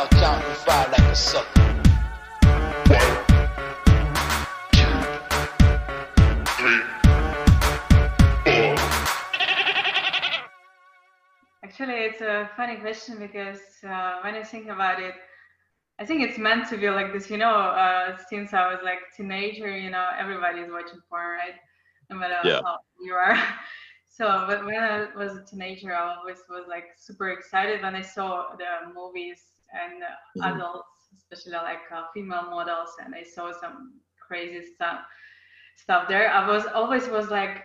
You should start counting like a sucker. One, two, three, four. Actually, it's a funny question because uh, when I think about it, I think it's meant to be like this. You know, uh, since I was like teenager, you know, everybody's watching porn, right? No matter Yeah. how you are. So, but when I was a teenager, I always was like super excited when I saw the movies and Mhm. adults, especially like uh, female models, and I saw some crazy stuff stuff there. I was always was like,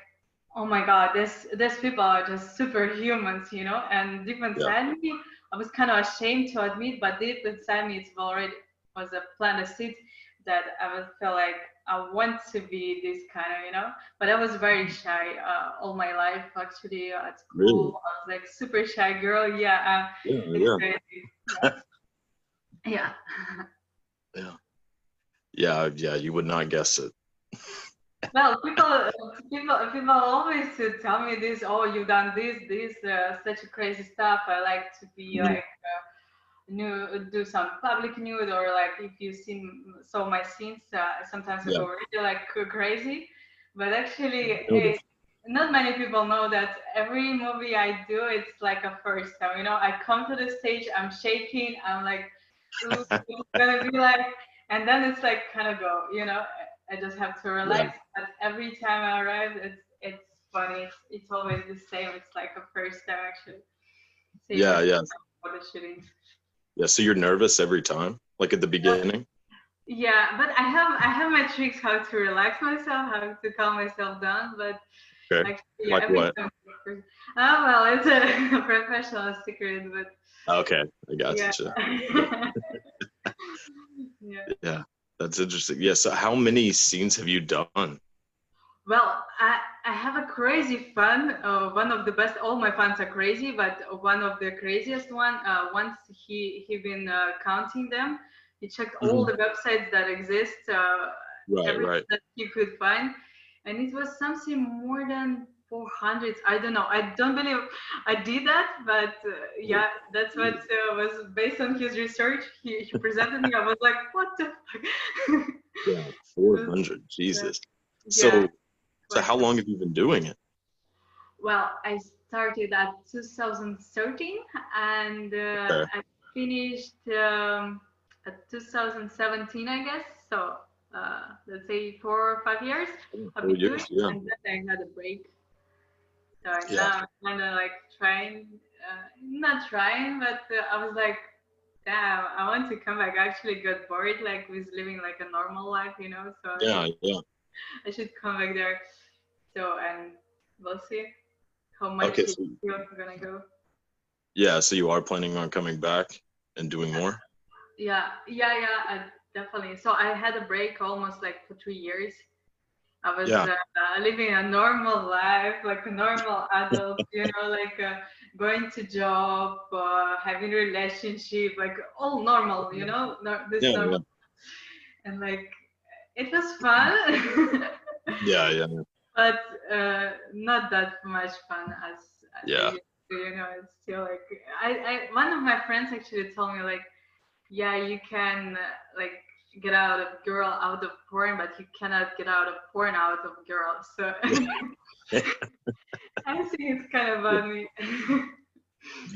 oh my god, this these people are just superhumans, you know. And deep inside me, I was kind of ashamed to admit, but deep inside me, it's already was a planted seed that I would feel like I want to be this kind of, you know. But I was very shy uh, all my life, actually. At school, Really? I was like super shy girl. Yeah, uh, Yeah, yeah. Yeah. yeah. yeah, yeah. You would not guess it. Well, people, people, people always tell me this. Oh, you've done this, this, uh, such crazy stuff. I like to be Mhm. like, uh, new, do some public nude, or like if you seen saw my scenes, uh, sometimes I Yeah. go really like crazy. But actually, Notice. eh, not many people know that every movie I do, it's like a first time. You know, I come to the stage, I'm shaking, I'm like, "Ooh, it's gonna be like, and then it's like kind of go. You know, I just have to relax. But every time I arrive, it's it's funny. It's, it's always the same. It's like a first time actually. Same Yeah, yeah. For the shooting. Yeah, so you're nervous every time, like at the beginning. Yeah, but I have I have my tricks how to relax myself, how to calm myself down. But Okay. actually, Like what? time- Oh well, it's a professional secret, but Okay, I got yeah. you. yeah. That's interesting. Yeah. So how many scenes have you done? Well, I, I have a crazy fun. Uh, one of the best. All my fans are crazy, but one of the craziest one. Uh, once he he been uh, counting them, he checked all the websites that exist, uh, Mm-hmm. Right, everything right. that he could find, and it was something more than 400. I don't know. I don't believe I did that, but uh, yeah, that's what uh, was based on his research. He, he presented me. I was like, what the fuck? Yeah, four hundred. Jesus. So, Yeah. so how long have you been doing it? Well, I started at 2013 and uh, Okay. I finished um, at 2017, I guess. So uh, let's say four or five years. I've been years, doing, yeah. and then I had a break. So Yeah. now I'm kind of like trying, uh, not trying, but uh, I was like, damn, I want to come back. I actually got bored, like with living like a normal life, you know. So Yeah, yeah. I should come back there. So and we'll see how much Okay, so- gonna go. Yeah. So you are planning on coming back and doing more? Yeah, yeah, yeah, I definitely. So I had a break almost like for three years. I was Yeah. uh, living a normal life, like a normal adult, you know, like uh, going to job, uh, having a relationship, like all normal, you know, no, this Yeah, normal. And like, it was fun, Yeah, yeah. but uh, not that much fun as, as Yeah. To, you know. It's still like I, I, one of my friends actually told me like, yeah, you can uh, like get out of girl out of porn, but you cannot get out of porn out of girl. So I think it's kind of funny.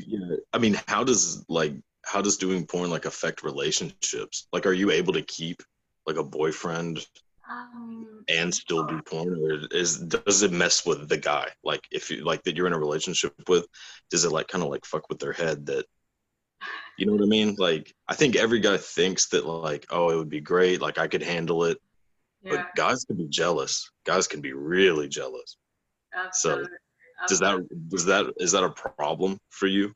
yeah. I mean, how does like how does doing porn like affect relationships? Like, are you able to keep like a boyfriend um, and still do porn, or is does it mess with the guy? Like, if you like that you're in a relationship with, does it like kind of like fuck with their head that you know what I mean? Like, I think every guy thinks that like, oh, it would be great, like I could handle it, yeah, but guys can be jealous. Guys can be really jealous. absolutely. So, does that does that is that a problem for you?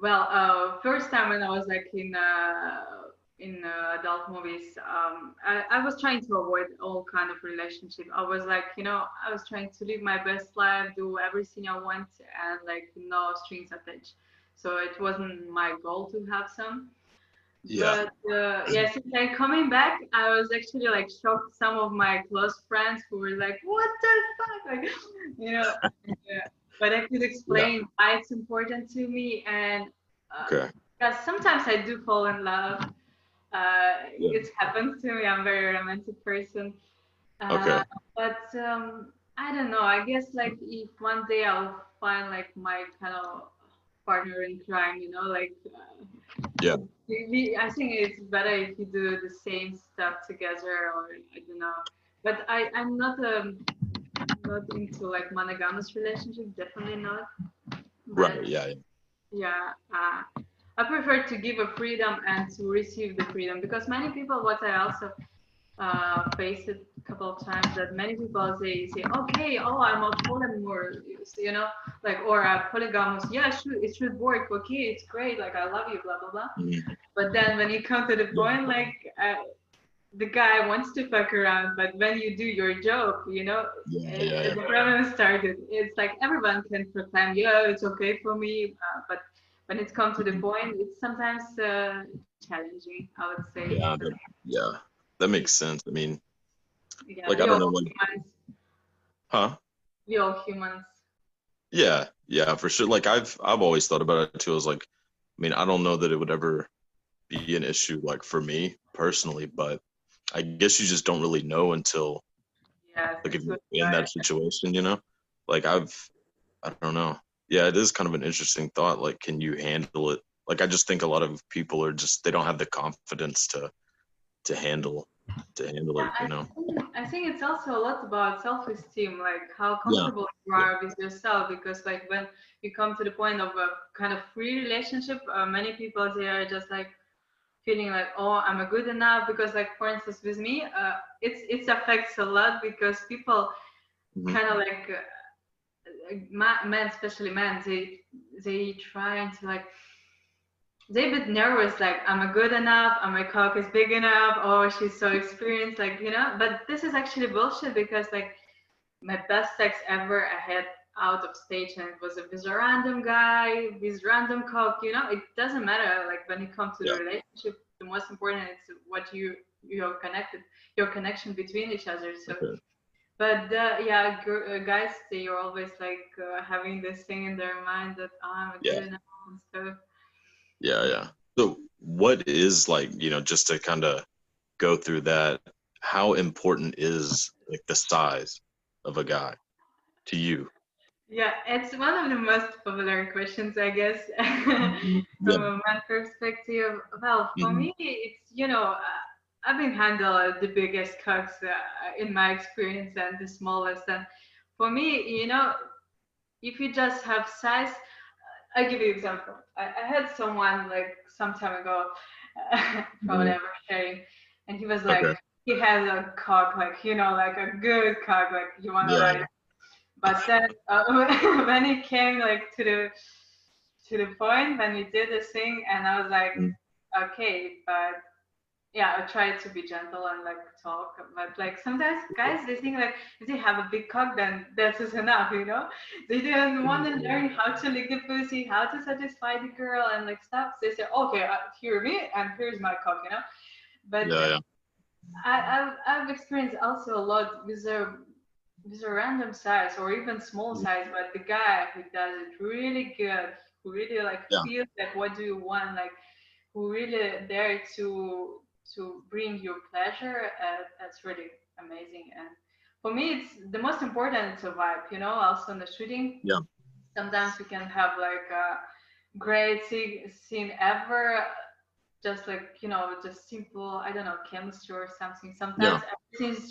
well, uh, first time when I was like in uh, in uh, adult movies, um, I, I was trying to avoid all kind of relationship. I was like, you know, I was trying to live my best life, do everything I want, and like no strings attached. So it wasn't my goal to have some. Yeah. But uh, yeah, since I'm coming back, I was actually like shocked. Some of my close friends who were like, "What the fuck?" Like, you know. yeah. But I could explain why it's important to me, and uh, Okay. because sometimes I do fall in love. Uh, Yeah. It happens to me. I'm a very romantic person. Uh, Okay. But um, I don't know. I guess like if one day I'll find like my kind of partner in crime, you know, like. Uh, Yeah. we- I think it's better if you do the same stuff together, or I don't know. But I I'm not um not into like monogamous relationship. Definitely not. But- Right. Yeah. yeah. yeah uh, i prefer to give a freedom and to receive the freedom because many people what i also uh, faced it a couple of times that many people they say okay oh i'm a polyamorous you know like or a polygamous yeah it should, it should work okay it's great like i love you blah blah blah Mhm. but then when you come to the point like uh, the guy wants to fuck around but when you do your job you know Yeah. it- Yeah. the problem started. It's like everyone can proclaim, yeah, it's okay for me, uh, but when it's come to the point, it's sometimes uh, challenging. I would say. Yeah, that, yeah, that makes sense. I mean, Yeah, like, I don't know humans. huh? We all humans. Yeah, yeah, for sure. Like I've I've always thought about it too. I was like, I mean, I don't know that it would ever be an issue like for me personally, but I guess you just don't really know until Yeah. like if you're in that situation, you know? Like I've I don't know. Yeah, it is kind of an interesting thought. Like, can you handle it? Like I just think a lot of people are just they don't have the confidence to to handle to handle it, Yeah, I you know? think- I think it's also a lot about self-esteem, like how comfortable you are with yourself. Because like when you come to the point of a kind of free relationship, uh, many people they are just like feeling like, oh, I'm a good enough. Because like for instance, with me, uh, it's it affects a lot because people Mhm. kind of like uh, men, especially men, they they trying to like they a bit nervous like i'm a good enough i'm my cock is big enough oh she's so experienced like you know but this is actually bullshit because like my best sex ever i had out of stage and it was a, with a random guy with random cock you know it doesn't matter like when it comes to Yeah. the relationship the most important is what you you're connected your connection between each other so Okay. but uh, yeah gr- uh, guys they are always like uh, having this thing in their mind that oh, i'm a good Yeah. enough and stuff Yeah, yeah. So, what is like, you know, just to kind of go through that, how important is like the size of a guy to you? Yeah, it's one of the most popular questions, I guess, from a man perspective. Well, for Mhm. me, it's you know, uh, I've been handled the biggest cocks uh, in my experience and the smallest, and for me, you know, if you just have size, I give you example. I, I had someone like some time ago, from whatever sharing, and he was like, Okay. he has a cock, like you know, like a good cock, like you want to Yeah. ride. But then uh, when it came like to the to the point when we did this thing, and I was like, Mm. okay, but yeah, I tried to be gentle and like talk, but like sometimes guys they think like if they have a big cock, then that is enough, you know. They didn't want to learn how to lick the pussy, how to satisfy the girl, and like stuff. They say, okay, uh, here me, and here's my cock, you know. But Yeah, yeah. I, I've, I've experienced also a lot with a with a random size or even small Mm. size, but the guy who does it really good, who really like Yeah. feels like what do you want, like who really there to to bring you pleasure, uh, that's really amazing. And for me, it's the most important it's a vibe, you know. Also in the shooting, Yeah. Sometimes we can have like a great scene, ever, just like you know just simple i don't know chemistry or something sometimes everything,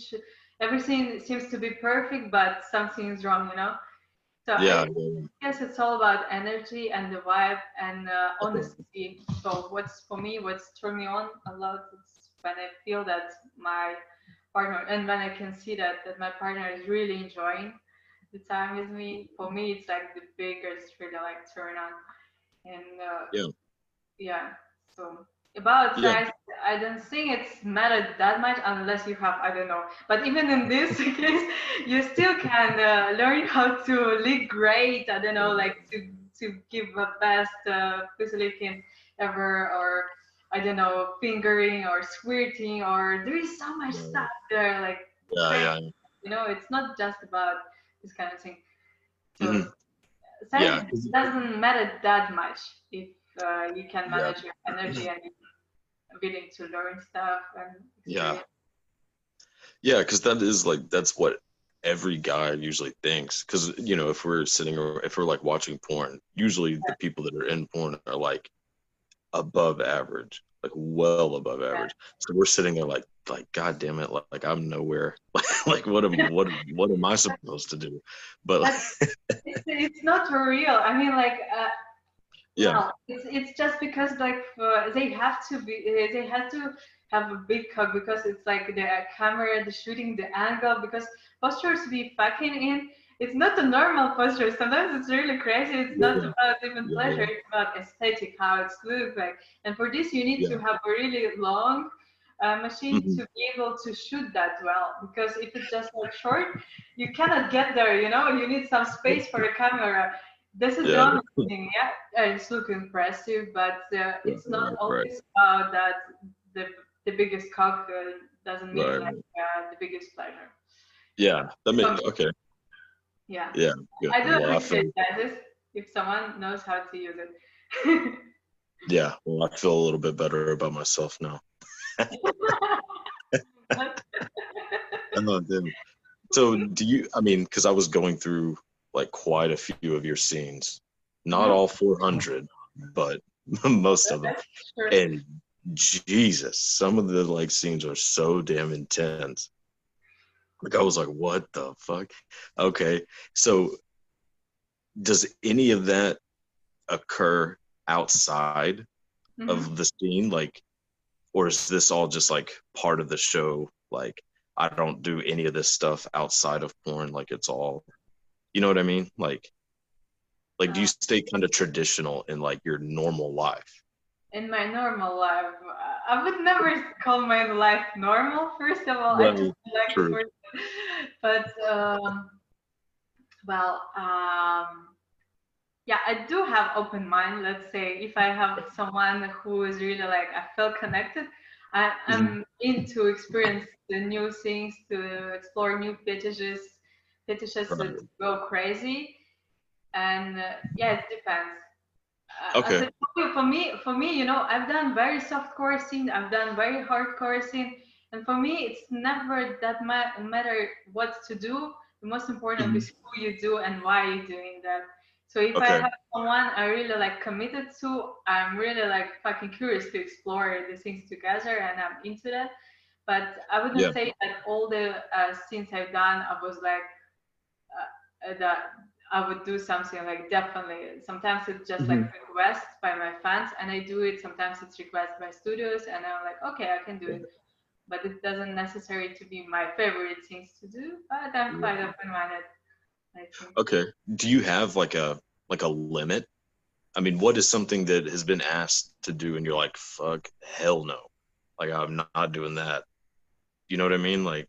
everything seems to be perfect but something is wrong you know so Yeah, guess it's all about energy and the vibe and uh, honesty so what's for me what's turned me on a lot is when i feel that my partner and when i can see that that my partner is really enjoying the time with me for me it's like the biggest really like turn on and uh, Yeah. yeah. So about Yeah. size, I don't think it's mattered that much unless you have I don't know. But even in this case, you still can uh, learn how to lick great. I don't know, like to to give the best uh, licking ever, or I don't know, fingering or squirting, or there is so much Yeah. stuff there. Like Yeah, yeah, you know, it's not just about this kind of thing. So Mhm. size Yeah, doesn't matter that much if uh, you can manage your energy and willing to learn stuff and Yeah. experience. yeah. Because that is like that's what every guy usually thinks. Because you know, if we're sitting or if we're like watching porn, usually the people that are in porn are like above average, like well above average. So we're sitting there like, like, God damn it, like, like I'm nowhere. like, what am what what am I supposed to do? But like, it's, it's not for real. I mean, like, uh, yeah, no, it's it's just because like uh, they have to be uh, they have to have a big cock because it's like the camera, the shooting, the angle. Because postures be fucking in, it's not a normal posture. Sometimes it's really crazy. It's not about even Yeah, pleasure. It's about aesthetic, how it's look like. And for this, you need to have a really long uh, machine Mhm. to be able to shoot that well. Because if it's just like short, you cannot get there. You know, you need some space for the camera. This is the only thing. Yeah, it's look impressive, but uh, it's not right, always about that. The the biggest cock uh, doesn't mean Right. like uh, the biggest pleasure. yeah. That makes Um, okay. Yeah. Yeah, good. I do Well, I appreciate feel, that if- someone knows how to use it. yeah. Well, I feel a little bit better about myself now. Damn. So do you? I mean, because I was going through like quite a few of your scenes, not all 400, but most of them. Sure. And Jesus, some of the like scenes are so damn intense. Like I was like, what the fuck? Okay, so does any of that occur outside Mhm. of the scene, like, or is this all just like part of the show? Like, I don't do any of this stuff outside of porn. Like, it's all, you know what I mean? Like, like do you Uh, stay kind of traditional in like your normal life? in my normal life, I would never call my life normal. First of all, I just like true. but um, well, um, yeah, I do have open mind. Let's say if I have someone who is really like I feel connected, I, I'm into experience the new things, to explore new fetishes, fetishes Right. that go crazy, and uh, yeah, it depends. Uh, Okay. you, for me, for me, you know, I've done very soft core scene, I've done very hardcore scene, and for me, it's never that ma- matter what to do. The most important Mhm. is who you do and why you're doing that. So if I have someone I really like committed to, I'm really like fucking curious to explore the things together, and I'm into that. But I wouldn't Yeah. say that all the uh, scenes I've done, I was like Uh, that I would do something like definitely. Sometimes it's just like mm-hmm. request by my fans, and I do it. Sometimes it's request by studios, and I'm like, okay, I can do it. But it doesn't necessarily to be my favorite things to do. But I'm quite open-minded. Okay. Do you have like a like a limit? I mean, what is something that has been asked to do and you're like, fuck, hell no. Like I'm not doing that. You know what I mean? Like,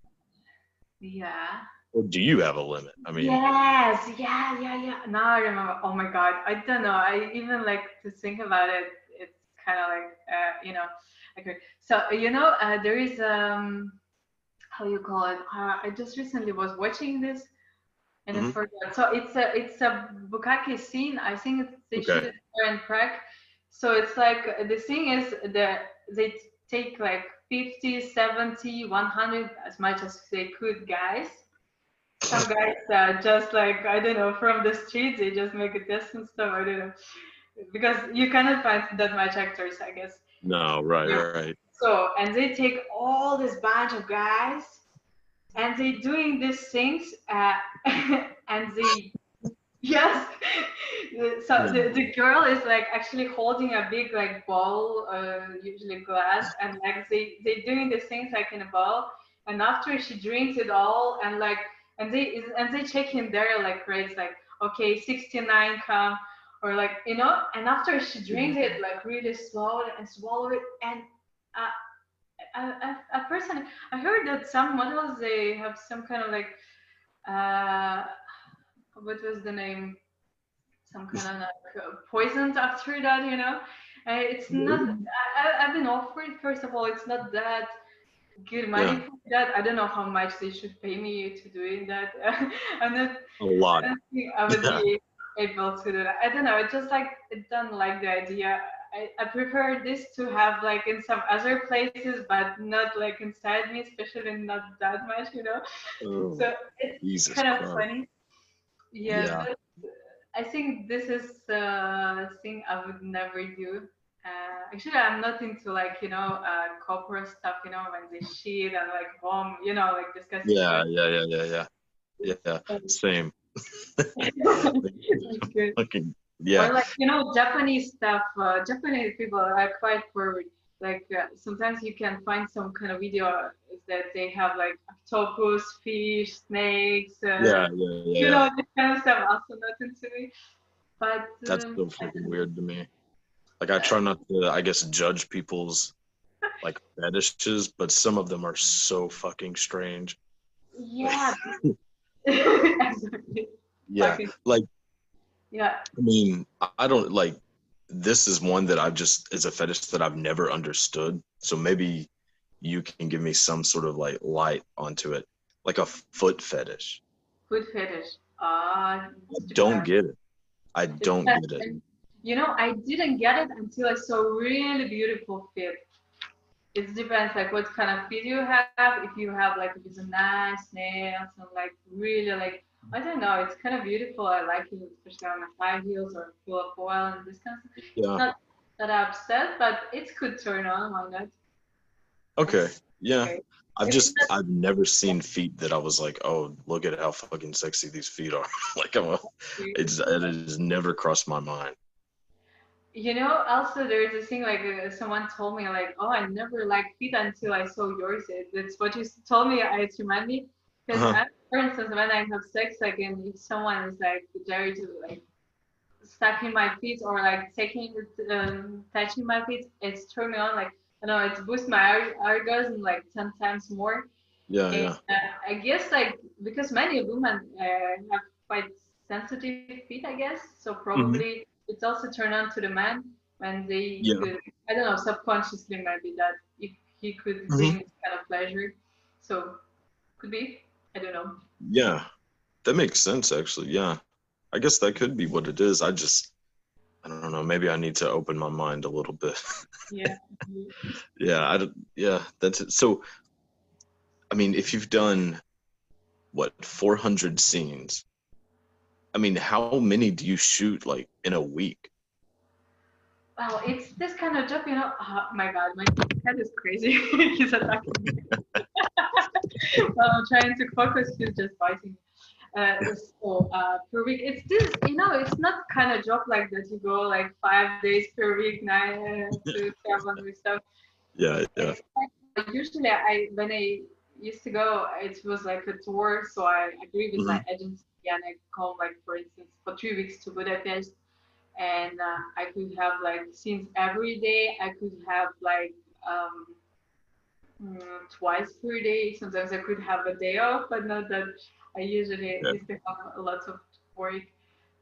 Yeah. Or do you have a limit? I mean, yes, yeah, yeah, yeah. Now I remember. Oh my god, I don't know. I even like to think about it. It's kind of like, uh, you know, okay. So you know, uh, there is um, how you call it? Uh, I just recently was watching this, and I Mhm. forgot. So it's a it's a bukkake scene. I think it's, they Okay. shoot it in Prague. So it's like the thing is that they take like 50, 70, 100 as much as they could guys some guys uh, just like I don't know from the streets they just make a test and stuff. I don't know because you cannot find that much actors, I guess. no, right, Yeah. right. So and they take all this bunch of guys and they doing these things uh, and they yes. So the, the girl is like actually holding a big like bowl, uh, usually glass, and like they they doing these things like in a bowl, and after she drinks it all, and like and they and they check in there like rates like okay 69 come or like you know and after she drinks it like really slow and swallow it and uh, a, a, a person i heard that some models they have some kind of like uh what was the name? Some kind of like uh, poisons after that you know? Uh, it's not I, i've been offered first of all it's not that good money Yeah. for that i don't know how much they should pay me to doing that i'm not A lot. I I would Yeah. be able to do that. I don't know. It's just like I don't like the idea. I, I prefer this to have like in some other places, but not like inside me, especially not that much, you know. Oh, So it's Jesus kind of funny. Yeah. Yeah. I think this is a thing I would never do. Uh, actually, I'm not into like you know uh, corporate stuff. You know when they shit and like bomb. You know like disgusting. Yeah, yeah, yeah, yeah, yeah. Yeah, same. It's good. Fucking Or yeah. like you know Japanese stuff. Uh, Japanese people are quite forward. Like uh, sometimes you can find some kind of video that they have like octopus, fish, snakes. Uh, Yeah, yeah, You yeah. know this kind of stuff. Also nothing to me. But That's um, so fucking weird to me. Like I try not to, I guess, judge people's like fetishes, but some of them are so fucking strange. yeah. Yeah, like yeah. I mean, I- don't like. This is one that I've just is a fetish that I've never understood. So maybe you can give me some sort of like light onto it, like a foot fetish. Foot fetish. Ah. I don't get it. I don't get it. You know, I didn't get it until I saw really beautiful feet. It depends like what kind of feet you have. If you have like with a nice nails and like really like I don't know, it's kind of beautiful. I like it, especially on the high heels or full of oil and this kind of stuff. Yeah. Not that upset, but it could turn on. Why not? Okay. Yeah. Okay. I've just I've never seen feet that I was like, oh, look at how fucking sexy these feet are. like I'm a, it's it has never crossed my mind. You know, also there's a thing like uh, someone told me like, oh, I never liked feet until I saw yours. It, that's what you told me. I- It reminded me because, Uh-huh. for instance, when I have sex, like, and if someone is like there to like sucking my feet or like taking, um, touching my feet, it's turning me on. Like, I know it boosts my orgasm like ten times more. Yeah, And, yeah. uh, I guess like because many women uh, have quite sensitive feet, I guess. So probably it's also turned on to the man when they Yeah. could, I don't know, subconsciously maybe that if he could mm-hmm. bring this kind of pleasure. So could be. I don't know. Yeah. That makes sense actually. Yeah. I guess that could be what it is. I just I don't know, maybe I need to open my mind a little bit. Yeah. Mm-hmm. yeah, I don't, yeah, that's it. So I mean, if you've done what 400 scenes, I mean, how many do you shoot like in a week? Well, it's this kind of job, you know. Oh my God, my head is crazy. he's attacking me. While I'm trying to focus, he's just biting. me. Uh, so uh, per week, it's this, you know, it's not kind of job like that. You go like five days per week, nine to seven with stuff. Yeah, yeah. Usually, I when I used to go, it was like a tour. So I agree with my agency and I come like for instance for three weeks to Budapest, and uh, I could have like scenes every day. I could have like um, mm, twice per day. Sometimes I could have a day off, but not that I usually Yeah. used to have a lot of work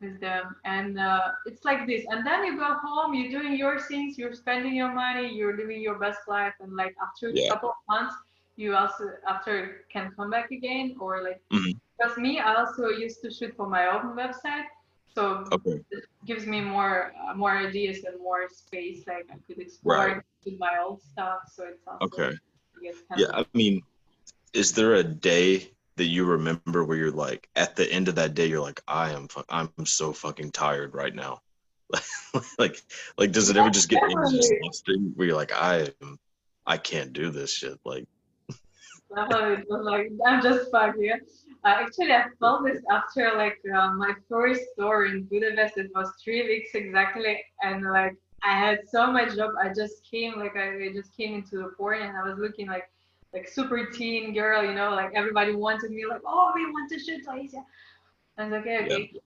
with them. And uh, it's like this. And then you go home, you're doing your things, you're spending your money, you're living your best life. And like after Yeah. a couple of months, you also after can come back again or like Mhm. Because me, I also used to shoot for my own website. So Okay. it gives me more uh, more ideas and more space. Like I could explore Right. with my old stuff. So it's also Okay. I Yeah, I mean, is there a day that you remember where you're like, at the end of that day, you're like, I am, fu- I'm so fucking tired right now. like, like, does it ever just get exhausting where you're like, I am, I can't do this shit. Like, like I'm just fucked. Yeah. Uh, actually, I felt this after like uh, my first tour in Budapest. It was three weeks exactly, and like I had so much job. I just came like I I just came into the port, and I was looking like like super teen girl, you know, like everybody wanted me, like oh we want to shoot Taisia. I was like okay, okay.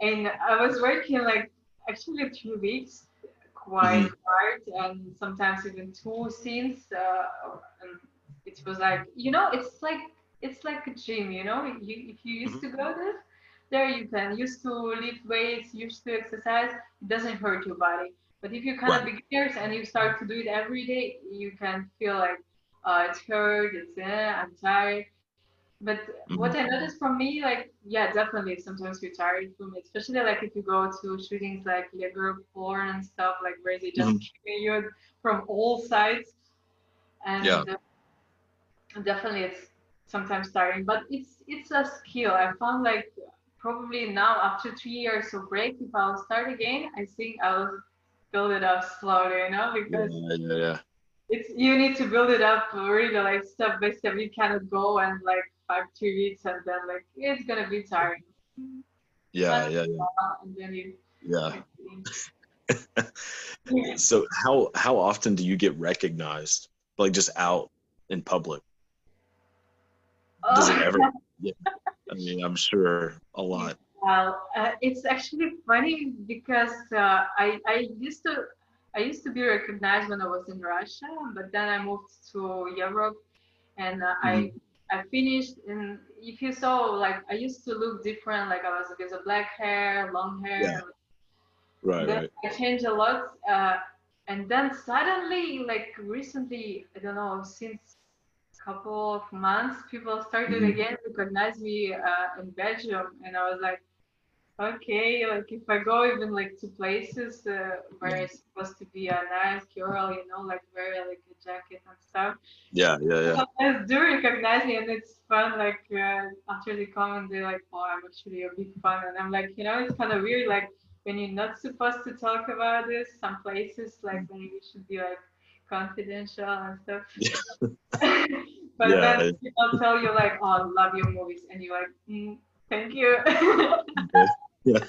And I was working like actually two weeks, quite Mhm. hard, and sometimes even two scenes. Uh, and it was like you know, it's like it's like a gym. You know, you if you used to go there, there you can used to lift weights, used to exercise. It doesn't hurt your body. But if you're kind of beginners and you start to do it every day, you can feel like uh, it's hurt, it's eh, I'm tired. But what I noticed from me, like, yeah, definitely sometimes you're tired from it, especially like if you go to shootings like legal porn and stuff, like where they just Mhm. killing you from all sides. And Yeah. uh, definitely it's sometimes tiring, but it's it's a skill. I found like probably now after three years of break, if I'll start again, I think I'll build it up slowly, you know, because yeah, yeah. it's you need to build it up really like step by step. You cannot go and like five three weeks and then like it's gonna be tiring. Yeah, yeah, yeah, uh, And then you yeah. Yeah. So how how often do you get recognized, like just out in public? Does it ever? Yeah. I mean, I'm sure a lot. Well, uh, it's actually funny because uh, I I used to I used to be recognized when I was in Russia, but then I moved to Europe, and uh, I I finished. And if you saw, like I used to look different. Like I was with a black hair, long hair. Yeah. Right, then right. I changed a lot, uh, and then suddenly, like recently, I don't know, since couple of months, people started Mhm. again recognize me uh, in Belgium, and I was like, okay, like if I go even like to places uh, where it's supposed to be a nice girl, you know, like wear like a jacket and stuff, Yeah, yeah, yeah. sometimes do recognize me, and it's fun. Like uh, after they comment, they're like, "Oh, I'm actually a big fan," and I'm like, you know, it's kind of weird. Like when you're not supposed to talk about this, some places like when you should be like confidential and stuff. but Yeah, then people tell you like, "Oh, I love your movies," and you're like, mm, "Thank you."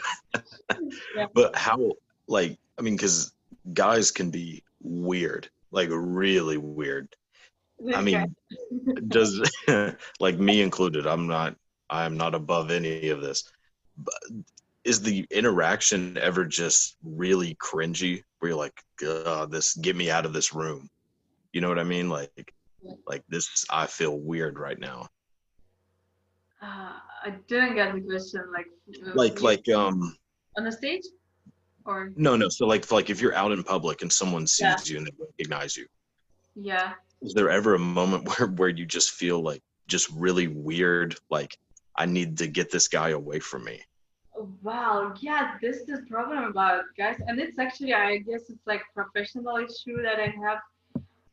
But how, like, I mean, because guys can be weird, like really weird. I mean, does like me included? I'm not. I'm not above any of this. But is the interaction ever just really cringy? Where you're like, God, this get me out of this room. You know what I mean? Like, like this. I feel weird right now. Uh, I didn't get the question. Like, uh, Like, like, um, on the stage, or no, no. So like, like if you're out in public and someone sees Yeah. you and they recognize you, yeah. is there ever a moment where where you just feel like just really weird? Like, I need to get this guy away from me. Wow, yeah, this is problem about guys, and it's actually, I guess it's like professional issue that I have,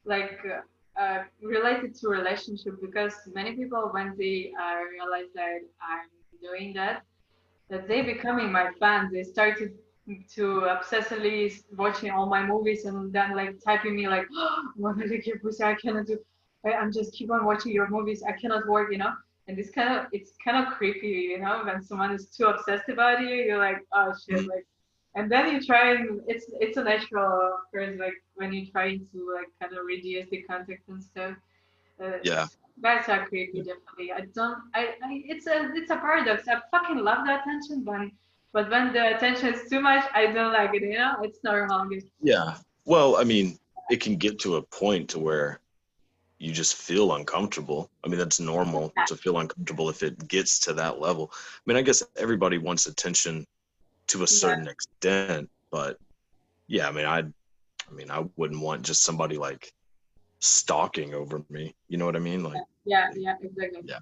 like uh, uh, related to relationship because many people when they uh, realize that I'm doing that, that they becoming my fans, they started to obsessively watching all my movies and then like typing me like, oh, want to lick pussy, I cannot do, I- I'm just keep on watching your movies, I cannot work, you know and it's kind of it's kind of creepy you know when someone is too obsessed about you you're like oh shit like and then you try and it's it's a natural course like when you try to like kind of reduce the contact and stuff. Uh, Yeah. That's how creepy definitely. I don't I, I it's a it's a paradox. I fucking love the attention but but when the attention is too much i don't like it you know? It's not normal Yeah. Well, I mean, it can get to a point to where you just feel uncomfortable. I mean, that's normal to feel uncomfortable if it gets to that level. I mean, I guess everybody wants attention to a certain extent, but yeah, I mean, I, I mean, I wouldn't want just somebody like stalking over me. You know what I mean? Like, yeah yeah exactly Yeah.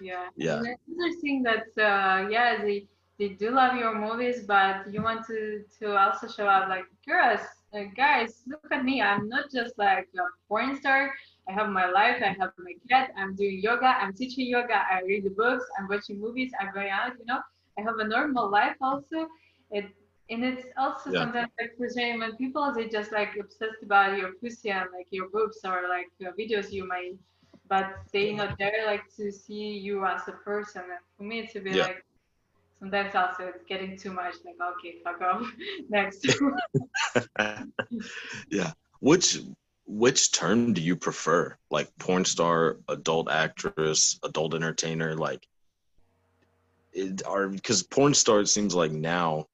yeah Yeah. and it's interesting that uh yeah they they do love your movies but you want to to also show up like girls uh, guys look at me i'm not just like a porn star i have my life i have my cat i'm doing yoga i'm teaching yoga i read the books i'm watching movies i'm going out you know i have a normal life also it and it's also Yeah. sometimes like frustrating when people they just like obsessed about your pussy and like your boobs or like videos you might but they not there like to see you as a person and for me it's a bit Yeah. like sometimes also it's getting too much like okay fuck off next yeah. Which which term do you prefer? Like porn star, adult actress, adult entertainer, like it are because porn star it seems like now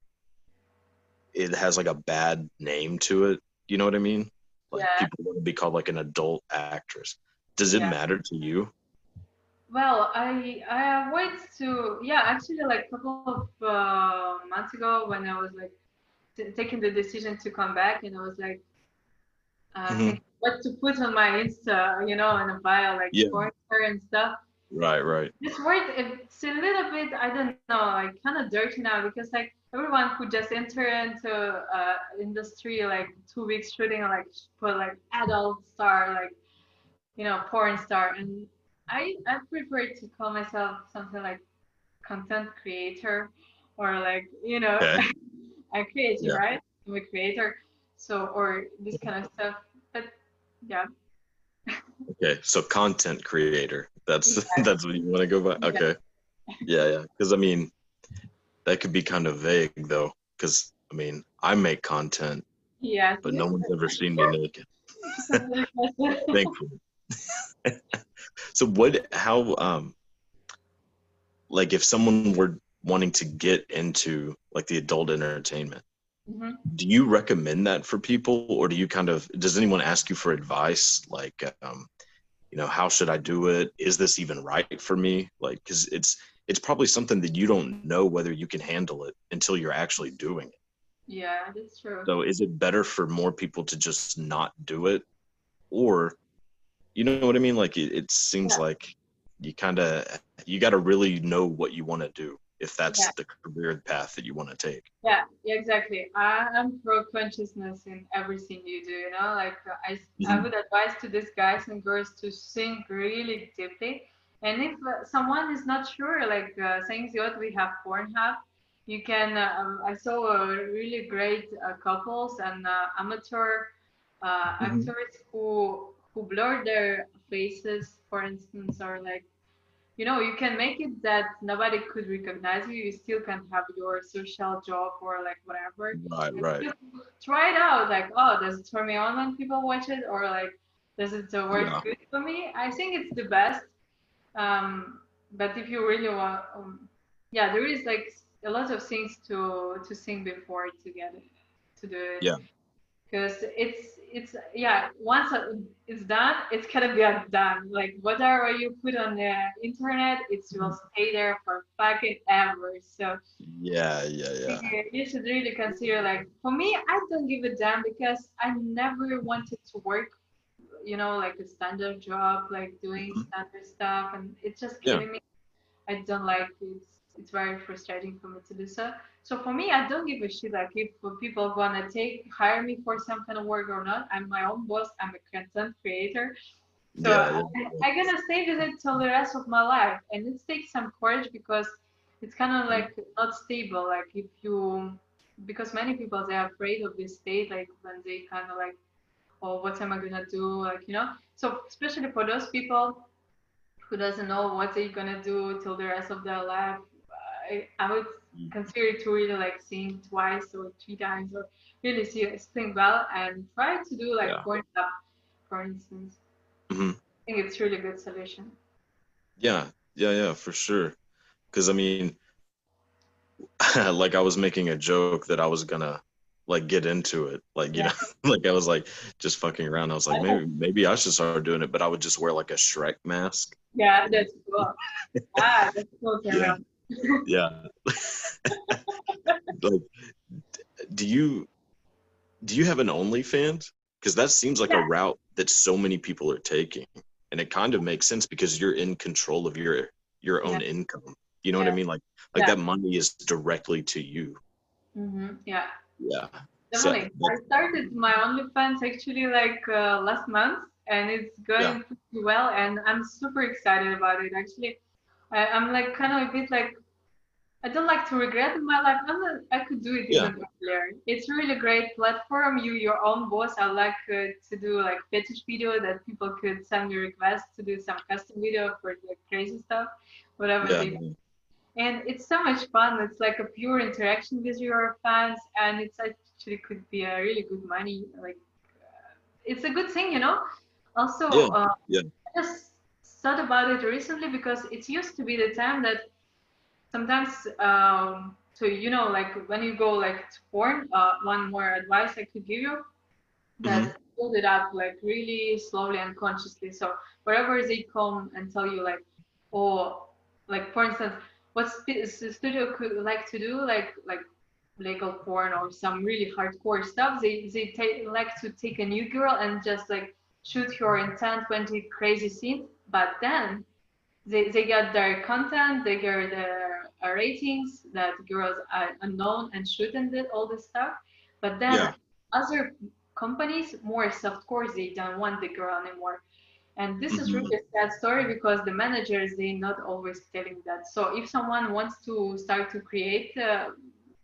it has like a bad name to it. You know what I mean? Like Yeah. people want to be called like an adult actress. Does it Yeah. matter to you? Well, I I went to yeah actually like a couple of uh, months ago when I was like t- taking the decision to come back and I was like uh, Mhm. what to put on my Insta, you know, in a bio like Yeah. porn star and stuff. Right, right. This word it's a little bit I don't know like kind of dirty now because like everyone who just enter into uh, industry like two weeks shooting like put like adult star like you know porn star and I I prefer to call myself something like content creator or like you know Okay. I create Yeah. right I'm a creator so or this kind of stuff yeah Okay, so content creator. That's Yeah. that's what you want to go by. Okay. Yeah, yeah. Because I mean, that could be kind of vague though. Because I mean, I make content, yeah but no one's ever seen me naked. Thankfully. so what? How? Um. Like, if someone were wanting to get into like the adult entertainment, Mhm. do you recommend that for people, or do you kind of? Does anyone ask you for advice? Like, um, you know, how should I do it? Is this even right for me? Like, because it's it's probably something that you don't know whether you can handle it until you're actually doing it. yeah that's true So is it better for more people to just not do it? Or you know what I mean? Like it, it seems Yeah. like you kind of you got to really know what you want to do if that's Yeah. the career path that you want to take. Yeah, yeah, exactly. I, I'm pro consciousness in everything you do. You know, like I, I Mhm. would advise to these guys and girls to think really deeply. And if uh, someone is not sure, like uh, thanks God we have Pornhub, you can. Uh, um, I saw uh, really great uh, couples and uh, amateur uh, Mhm. actors who who blur their faces, for instance, or like you know you can make it that nobody could recognize you you still can have your social job or like whatever Right, And right. try it out like oh does it turn me on when people watch it or like does it work Yeah. good for me i think it's the best um but if you really want um, yeah there is like a lot of things to to think before to get it to do it Yeah. because it's it's yeah once uh, it's done it's gonna be done like whatever you put on the internet it will Mm-hmm. stay there for fucking ever so Yeah, yeah, yeah. you you should really consider like for me i don't give a damn because i never wanted to work you know like a standard job like doing Mhm. standard stuff and it's just Yeah. killing me i don't like it it's very frustrating for me to do so so for me i don't give a shit like if people wanna take hire me for some kind of work or not i'm my own boss i'm a content creator so Yeah, I, I'm gonna stay with it till the rest of my life, and it takes some courage because it's kind of like not stable. Like if you, because many people they're afraid of this state, like when they kind of like, oh, what am I gonna do? Like you know. So especially for those people who doesn't know what they're gonna do till the rest of their life, I, I would. Consider it to really like think twice or three times or really see think well and try to do like Yeah. up, for instance. hmm I think it's really good solution. Yeah, yeah, yeah, for sure. Because I mean, like I was making a joke that I was gonna like get into it, like you Yeah. know, like I was like just fucking around. I was like, maybe maybe I should start doing it, but I would just wear like a Shrek mask. Yeah, that's cool. ah, that's cool. Yeah. Yeah. like, do you do you have an OnlyFans? Because that seems like Yeah. a route that so many people are taking, and it kind of makes sense because you're in control of your your own Yeah. income. You know what I mean? Like like Yeah. that money is directly to you. Mm-hmm. Yeah, Yeah. So, definitely. I started my OnlyFans actually like uh, last month, and it's going Yeah. pretty well, and I'm super excited about it. Actually, I, I'm like kind of a bit like I don't like to regret in my life. I'm not, I could do it Yeah. even earlier. It's really great platform. You your own boss. I like uh, to do like fetish video that people could send me requests to do some custom video for like crazy stuff, whatever they yeah. and it's so much fun it's like a pure interaction with your fans and it's actually could be a really good money like uh, it's a good thing you know also Yeah, uh, yeah. just thought about it recently because it used to be the time that sometimes um, so you know like when you go like to porn uh, one more advice i could give you that Mm-hmm. build it up like really slowly and consciously so wherever they come and tell you like or like for instance what s- studio could like to do like like legal porn or some really hardcore stuff they they take like to take a new girl and just like shoot her in 10 20 crazy scenes but then they, they get their content they get their uh, ratings that girls are unknown and shooting the, all this stuff but then Yeah. other companies more soft softcore they don't want the girl anymore and this is Mhm. really a sad story because the managers they not always telling that so if someone wants to start to create uh,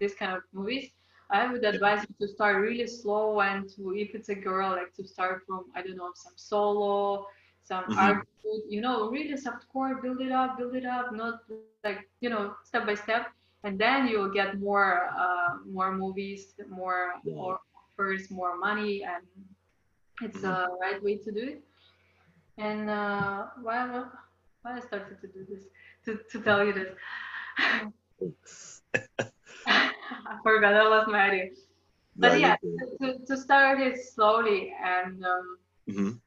this kind of movies i would advise you to start really slow and to if it's a girl like to start from i don't know some solo some Mhm. art you know really softcore build it up build it up not like you know step by step and then you'll get more uh, more movies more Yeah. more offers more money and it's the right way to do it and uh, why why I started to do this to, to tell you this I forgot I lost my idea but No, yeah to, to start it slowly and um, Mhm.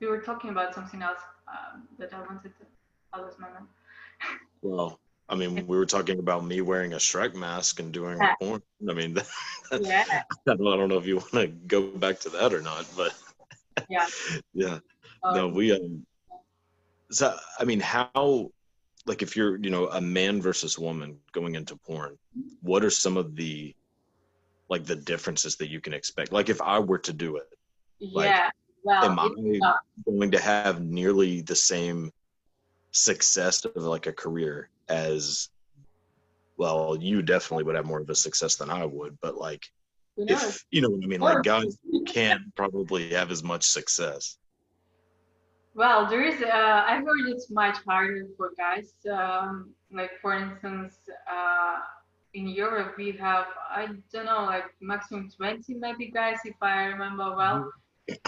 We were talking about something else um, that I wanted to I lost my mind Well, I mean, we were talking about me wearing a Shrek mask and doing Yeah. porn. I mean, yeah I don't, I don't know if you want to go back to that or not, but yeah yeah. um, no, we um. So I mean, how, like, if you're, you know, a man versus woman going into porn, what are some of the, like, the differences that you can expect? Like, if I were to do it, like, yeah well am I going to have nearly the same success of like a career as well you definitely would have more of a success than i would but like if you know what i mean like guys can't probably have as much success Well, there is. Uh, I heard it's much harder for guys. Um, like for instance, uh, in Europe we have I don't know like maximum twenty maybe guys if I remember well,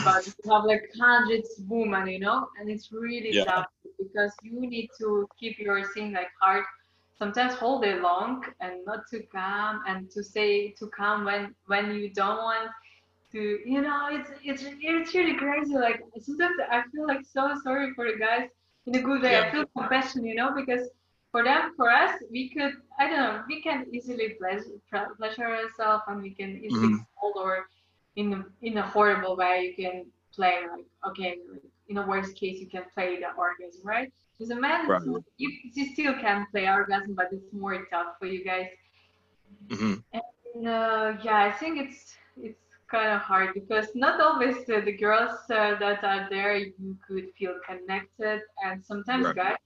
but you have like hundreds women, you know, and it's really Yeah. tough because you need to keep your thing like hard. Sometimes whole day long and not to come and to say to come when when you don't want to you know it's it's it's really crazy like sometimes i feel like so sorry for the guys in a good way i feel compassion you know because for them for us we could i don't know we can easily pleasure, pleasure ourselves and we can easily Mhm. or in a, in a horrible way you can play like okay like, in a worst case you can play the orgasm right as a man Right. you, you still can play orgasm but it's more tough for you guys hmm no, yeah, I think it's it's kind of hard because not always uh, the girls uh, that are there you could feel connected, and sometimes Right. guys,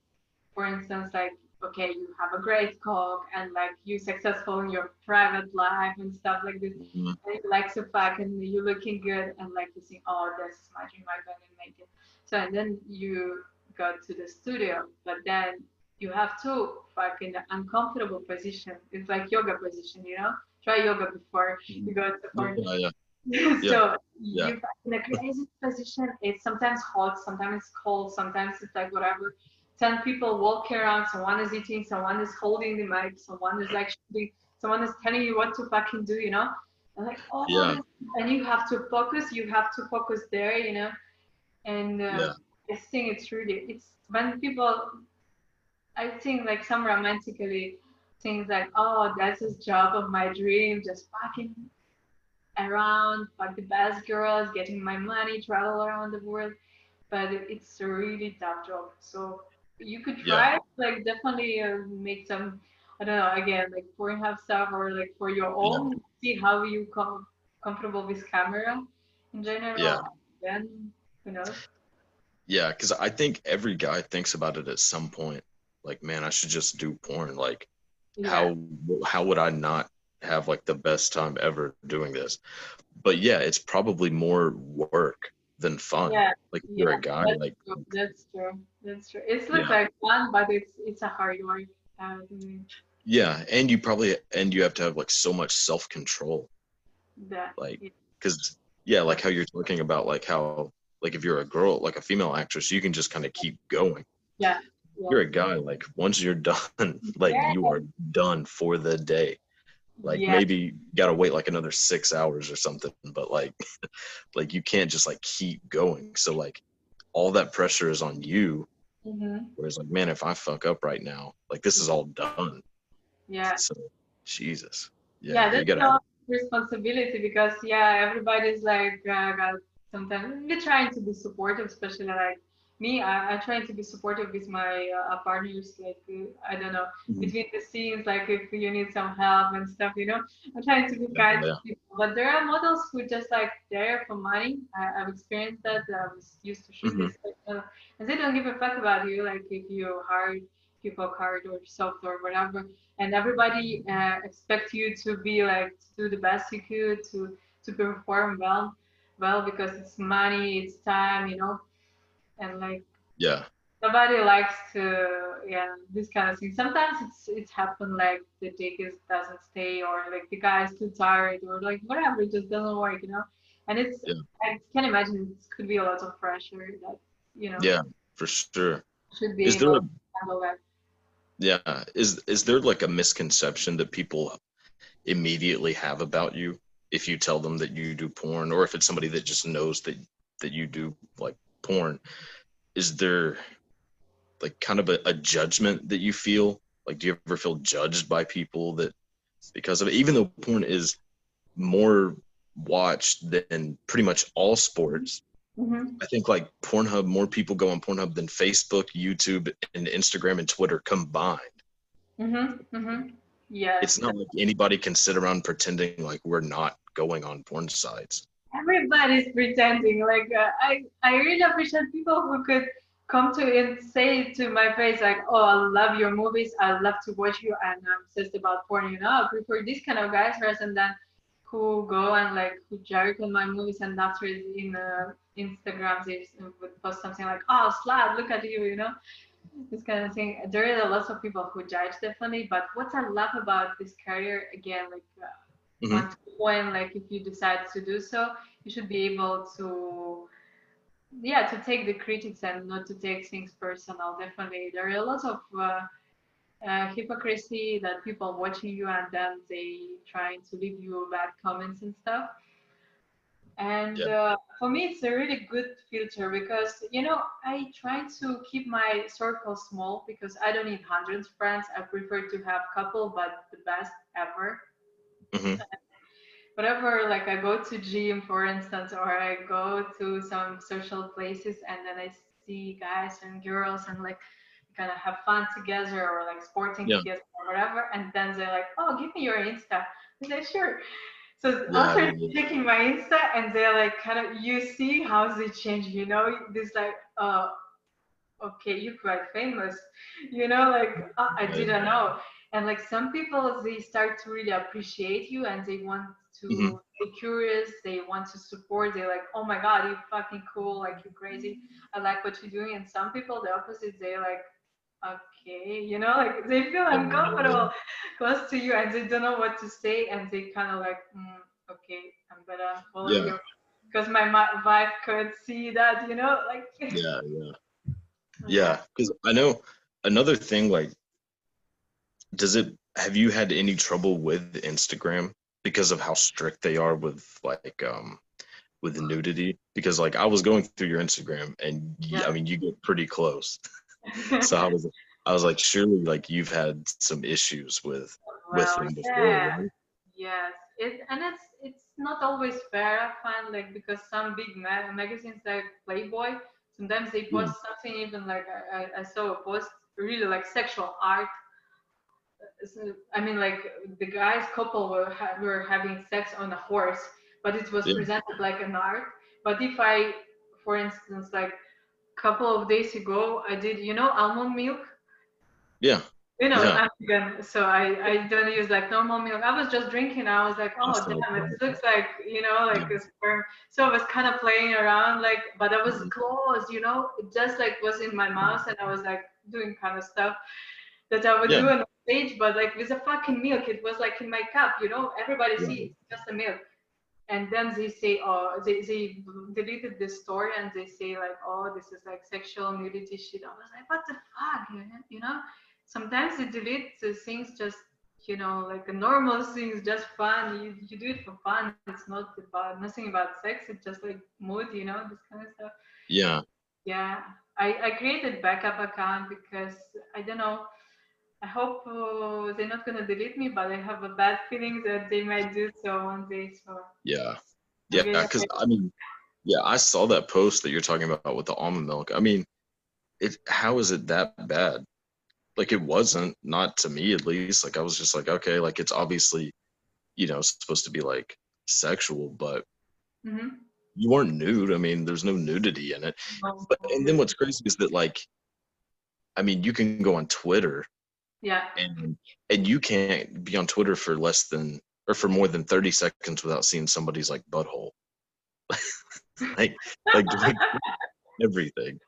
for instance, like okay, you have a great cock and like you're successful in your private life and stuff like this, Mhm. and you like to fuck and you're looking good and like you think, oh, this is my dream, I'm gonna make it. So and then you go to the studio, but then you have to fuck in an uncomfortable position. It's like yoga position, you know. Try yoga before you go to porn. yeah, yeah. so Yeah. you in a crazy position. It's sometimes hot, sometimes it's cold, sometimes it's like whatever. Ten people walking around. Someone is eating, someone is holding the mic, someone is like shooting, someone is telling you what to fucking do, you know. And like oh, Yeah. and you have to focus. You have to focus there, you know. And uh, Yeah. I think it's really it's when people. I think like some romantically things like oh that's his job of my dream just fucking around, fuck the best girls, getting my money, travel around the world. But it's a really tough job. So you could try, like definitely uh, make some, I don't know, again, like Pornhub stuff or like for your own, see how you come comfortable with camera in general. Yeah. Then who knows? yeah because i think every guy thinks about it at some point like man i should just do porn like Yeah. how how would i not have like the best time ever doing this but yeah it's probably more work than fun Yeah, like you're yeah, a guy that's like true. That's true. That's true. It's looks Yeah. like fun, but it's it's a hard work. Uh, yeah and you probably and you have to have like so much self-control that like because yeah like how you're talking about like how like if you're a girl like a female actress you can just kind of keep going Yeah. you're a guy. Like once you're done, like Yeah. you are done for the day. Like Yeah. maybe you gotta wait like another six hours or something, but like like you can't just like keep going. So like all that pressure is on you. Mhm. Whereas like, man, if I fuck up right now, like this is all done. Yeah. So Jesus. Yeah, Yeah, you gotta responsibility because yeah, everybody's like uh, sometimes we're trying to be supportive, especially like me. I, I try to be supportive with my uh, partners. Like uh, I don't know Mhm. between the scenes, like if you need some help and stuff, you know. I'm trying to be kind yeah. to people, but there are models who just like there for money. I, I've experienced that. I was used to shoot Mhm. this, uh, and they don't give a fuck about you. Like if you hard, work hard or soft or whatever and everybody uh, expect you to be like to do the best you could to to perform well well because it's money it's time you know and like yeah. nobody likes to yeah this kind of thing sometimes it's it's happened like the ticket doesn't stay or like the guy is too tired or like whatever it just doesn't work you know and it's Yeah. i can imagine it could be a lot of pressure that you know Yeah, for sure. should be Is there a Yeah. Is is there like a misconception that people immediately have about you if you tell them that you do porn or if it's somebody that just knows that that you do like porn? Is there like kind of a, a judgment that you feel? Like do you ever feel judged by people that because of it? Even though porn is more watched than pretty much all sports, Mhm. I think like Pornhub, more people go on Pornhub than Facebook, YouTube, and Instagram and Twitter combined. Mhm. Mhm. Yeah. It's not like anybody can sit around pretending like we're not going on porn sites. Everybody's pretending. Like uh, i i really appreciate people who could come to and say to my face like oh i love your movies. I love to watch you and i'm obsessed about porn you know? I prefer this kind of guys rather than who go and like who jerk on my movies and after in uh, instagram they would post something like oh slut look at you you know? This kind of thing. There are lots of people who judge definitely but what i love about this career again like uh, Mhm. one point like if you decide to do so you should be able to yeah to take the critics and not to take things personal definitely there are a lot of uh, uh, hypocrisy that people watching you and then they trying to leave you bad comments and stuff and Yeah. uh, for me it's a really good filter because you know i try to keep my circle small because i don't need hundreds of friends i prefer to have couple but the best ever Mhm. Whatever like i go to gym for instance or i go to some social places and then i see guys and girls and like kind of have fun together or like sporting Yeah. together or whatever and then they're like oh give me your insta. I say sure. So Yeah, after yeah, checking my insta and they're like kind of you see how they change you know this like uh okay you're quite famous. You know like uh, i didn't know. And like some people they start to really appreciate you and they want to Mhm. be curious they want to support they're like oh my god you're fucking cool like you're crazy i like what you're doing and some people the opposite they're like okay you know like they feel uncomfortable close to you and they don't know what to say and they kind of like mm, okay i'm better follow Yeah. you because my wife could see that you know like Yeah, yeah. Yeah, because I know another thing. Like, does it? Have you had any trouble with Instagram because of how strict they are with like um with nudity? Because like I was going through your Instagram, and Yeah. I mean you get pretty close. So I was I was like, surely like you've had some issues with with Well, them before. yeah. right? Yes, it and it's it's not always fair. I find like because some big ma- magazines like Playboy, sometimes they Hmm. post something even like I- I saw a post really like sexual art. So, I mean, like the guys couple were ha- were having sex on a horse, but it was Yeah. presented like an art. But if I, for instance, like a couple of days ago, I did you know almond milk. Yeah. You know, Yeah. I'm so I, I don't use like normal milk. I was just drinking. I was like, oh That's damn, it bad. looks like you know like a sperm. So I was kind of playing around, like, but I was Mhm. close, you know, it just like was in my mouth, and I was like doing kind of stuff that I would Yeah. do on stage, but like with a fucking milk, it was like in my cup, you know. Everybody Yeah. sees just a milk. and then they say oh they, they deleted the story and they say like oh this is like sexual nudity shit i was like what the fuck you know- sometimes they delete the things just you know like a normal things just fun you, you do it for fun it's not about nothing about sex it's just like mood you know this kind of stuff Yeah. yeah i i created backup account because i don't know i hope uh, they're not gonna delete me but i have a bad feeling that they might do so one day so Yeah. Yeah. Because okay. I mean, yeah, I saw that post that you're talking about with the almond milk. I mean, it. How is it that bad? Like it wasn't, not to me at least. Like I was just like, okay, like it's obviously, you know, supposed to be like sexual, but hmm you weren't nude. I mean, there's no nudity in it. But and then what's crazy is that like, I mean, you can go on Twitter yeah and and you can't be on Twitter for less than or for more than 30 seconds without seeing somebody's like butthole. like like like, everything.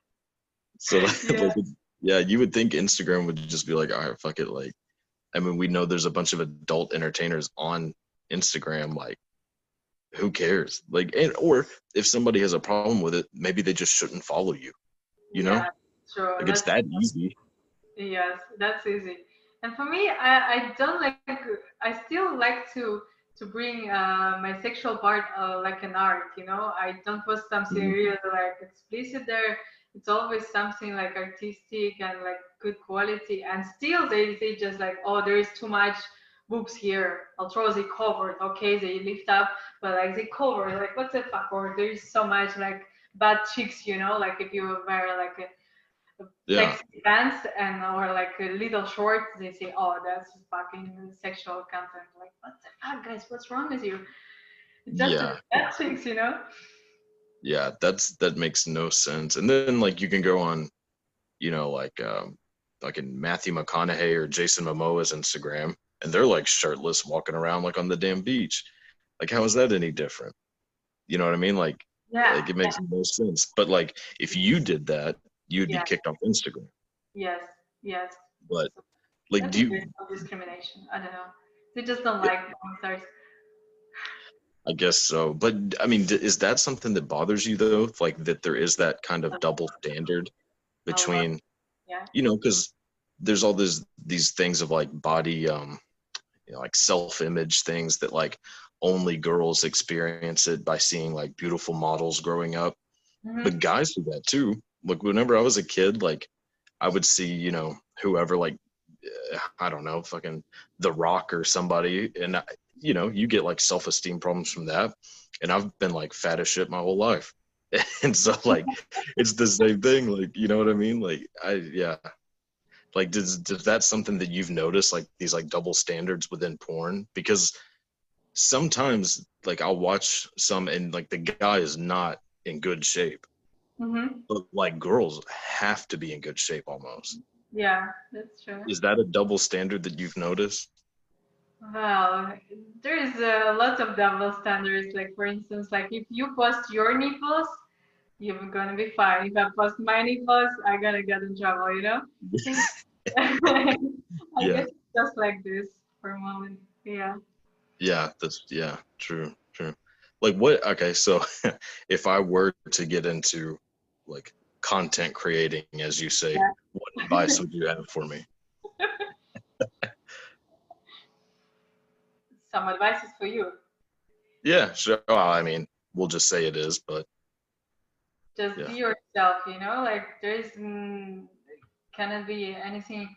So like, Yeah. like, yeah, you would think Instagram would just be like, all right, fuck it. Like, I mean, we know there's a bunch of adult entertainers on Instagram. Like, who cares? Like, and or if somebody has a problem with it, maybe they just shouldn't follow you. You know, Yeah, sure. like it's that easy. Yes, that's easy. And for me, I, I don't like. I still like to to bring uh, my sexual part uh, like an art. You know, I don't post something Mhm. really like explicit there. It's always something like artistic and like good quality. And still, they they just like, oh, there is too much boobs here. I'll throw the covered. Okay, they lift up, but like they cover. Like what the fuck? Or there is so much like bad chicks. You know, like if you wear like a Yeah, sexy pants and or like a little shorts, they say, "Oh, that's fucking sexual content." Like, what the fuck, guys? What's wrong with you? It's just Yeah. that things, you know? yeah, that's that makes no sense. And then like you can go on, you know, like um, like in Matthew McConaughey or Jason Momoa's Instagram, and they're like shirtless, walking around like on the damn beach. Like, how is that any different? You know what I mean? Like, Yeah. like it makes no sense. But like, if you did that, you'd Yeah. be kicked off Instagram. Yes. Yes. But like, do you? discrimination? I don't know. They just don't like porn stars. I guess so. But I mean, d- is that something that bothers you though? Like that there is that kind of double standard between, Yeah. you know, because there's all these these things of like body, um, you know, like self-image things that like only girls experience it by seeing like beautiful models growing up. Mhm. But guys do that too. Like whenever I was a kid, like I would see, you know, whoever like I don't know, fucking The Rock or somebody, and I, you know, you get like self-esteem problems from that. And I've been like fat as shit my whole life, and so like it's the same thing. Like you know what I mean? Like I yeah. Like does does that something that you've noticed like these like double standards within porn? Because sometimes like I'll watch some and like the guy is not in good shape Mhm. but like girls have to be in good shape almost. Yeah, that's true. Is that a double standard that you've noticed? Well, there is a lot of double standards. Like for instance, like if you post your nipples, you're gonna be fine. If I post my nipples, I'm gonna get in trouble. You know? I Yeah. guess it's just like this for a moment. Yeah. Yeah, that's yeah, true, true. Like what okay, so if I were to get into like content creating as you say, Yeah. what advice would you have for me? Some advice is for you. Yeah, sure. Well, I mean, we'll just say it is, but Just Yeah. be yourself. You know, like there is mm, cannot be anything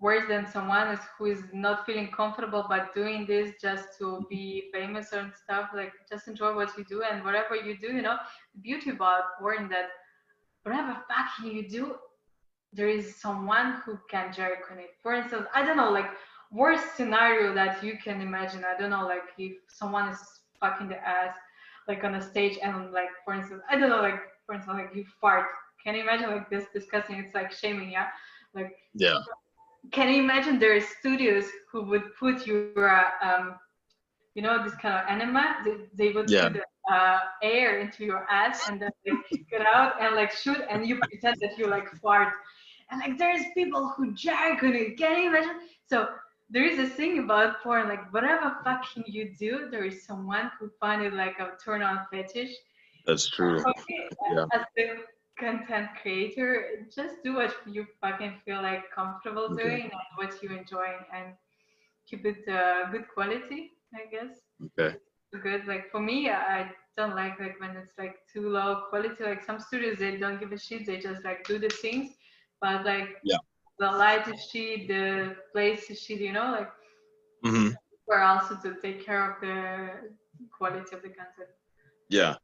worse than someone is, who is not feeling comfortable but doing this just to be famous and stuff. Like just enjoy what you do and whatever you do. You know, the beauty about porn that whatever fucking you do, there is someone who can jerk on it. For instance, I don't know, like worst scenario that you can imagine. I don't know, like if someone is fucking the ass, like on a stage, and like for instance, I don't know, like for instance, like you fart. Can you imagine like this disgusting? It's like shaming, yeah. Like, yeah. can you imagine there are studios who would put your, uh, um, you know, this kind of enema? They, they would Yeah. put uh, air into your ass and then they get out and like shoot, and you pretend that you like fart. And like there's people who jerk on it. Can you imagine? So there is a thing about porn, like whatever fucking you do, there is someone who find it like a turn on fetish. That's true. Okay, Yeah. As the content creator, just do what you fucking feel like comfortable Okay. doing and what you enjoy and keep it uh, good quality, I guess. Okay. Good. Like for me, I don't like like when it's like too low quality. Like some studios, they don't give a shit. They just like do the things, but like Yeah. the light is shit, the place is shit. You know, like hmm we're also to take care of the quality of the content. Yeah.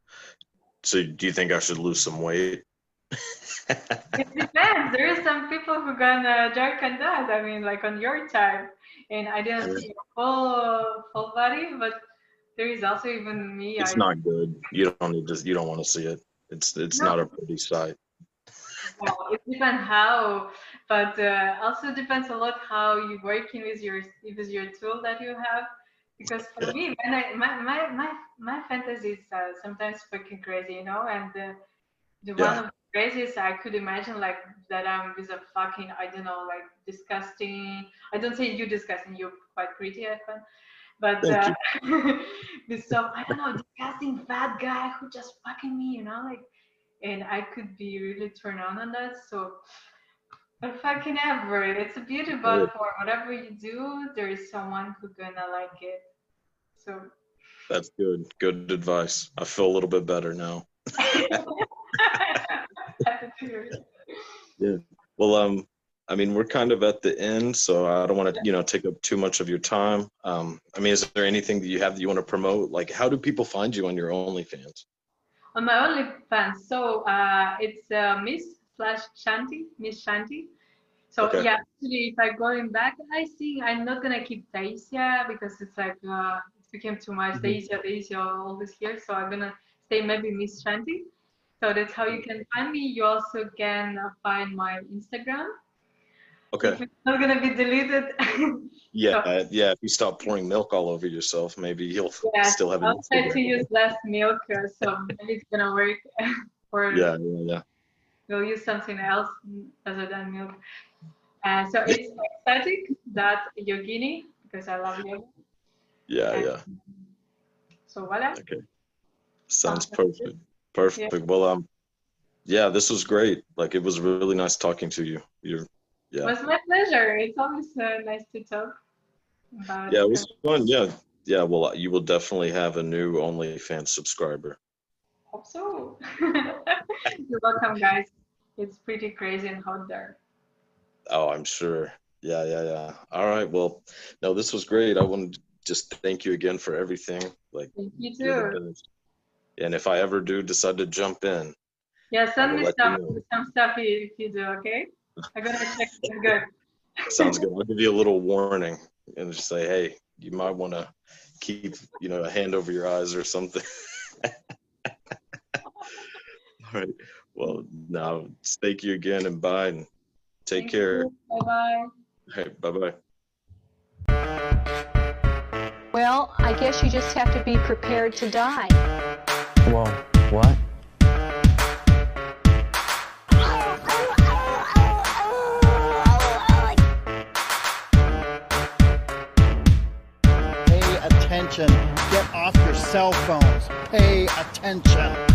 So do you think I should lose some weight? It depends. There is some people who gonna jerk on that. I mean, like on your time, and I didn't see full full body, but there is also even me. it's I, not good. You don't need to. You don't want to see it. It's it's No. not a pretty sight. Well, it depends how, but uh, also depends a lot how you're working with your with your tool that you have. Because for Yeah. me, when I, my, my my my fantasy is uh, sometimes fucking crazy, you know, and uh, the one of the craziest I could imagine like that I'm with a fucking I don't know like disgusting. I don't say you disgusting. You're quite pretty, I find. But uh, with some I don't know disgusting fat guy who just fucking me, you know, like and I could be really turned on on that. So, but fucking ever, it's a beauty Yeah. for whatever you do, there is someone who gonna like it. So, That's good. Good advice. I feel a little bit better now. Well, um, I mean, we're kind of at the end, so I don't want to, you know, take up too much of your time. Um, I mean, is there anything that you have that you want to promote? Like, how do people find you on your OnlyFans? on my OnlyFans, so uh, it's uh, Miss slash Shanti, Miss Shanti. So Okay. yeah, actually, if I'm going back, I think I'm not gonna keep Taisia because it's like uh, it became too much. Mhm. Taisia, Taisia, all this here. So I'm gonna stay maybe Miss Shanti. So that's how you can find me. You also can uh, find my Instagram. Okay. It's not gonna be deleted. Yeah, uh, yeah. If you stop pouring milk all over yourself, maybe you'll yeah, still have I'll try to use less milk, uh, so maybe it's gonna work. or Yeah, yeah, yeah. we'll use something else other than milk. Uh, so it's ecstatic that yogini because I love yoga. Yeah, yeah. So voila. Okay. Sounds good. Perfect. Perfect. Well, um, yeah, this was great. Like, it was really nice talking to you. You're, yeah. It yeah, was my pleasure. It's always uh, nice to talk about. yeah, it was fun. Yeah, yeah. Well, you will definitely have a new OnlyFans subscriber. Hope so. You're welcome, guys. It's pretty crazy and hot there. Oh, I'm sure. Yeah, yeah, yeah. All right. Well, no, this was great. I want to just thank you again for everything. Like, Thank you too. Best. And if I ever do decide to jump in, Yeah, send me let you some know. some stuff if you do. Okay. I'm gonna check. It's good. sounds good. I'll give you a little warning and just say, hey, you might want to keep, you know, a hand over your eyes or something. All right. Well, now thank you again and bye and take care. Bye bye. All right. Bye bye. Well, I guess you just have to be prepared to die. Whoa, what? Pay attention. Get off your cell phones. Pay attention.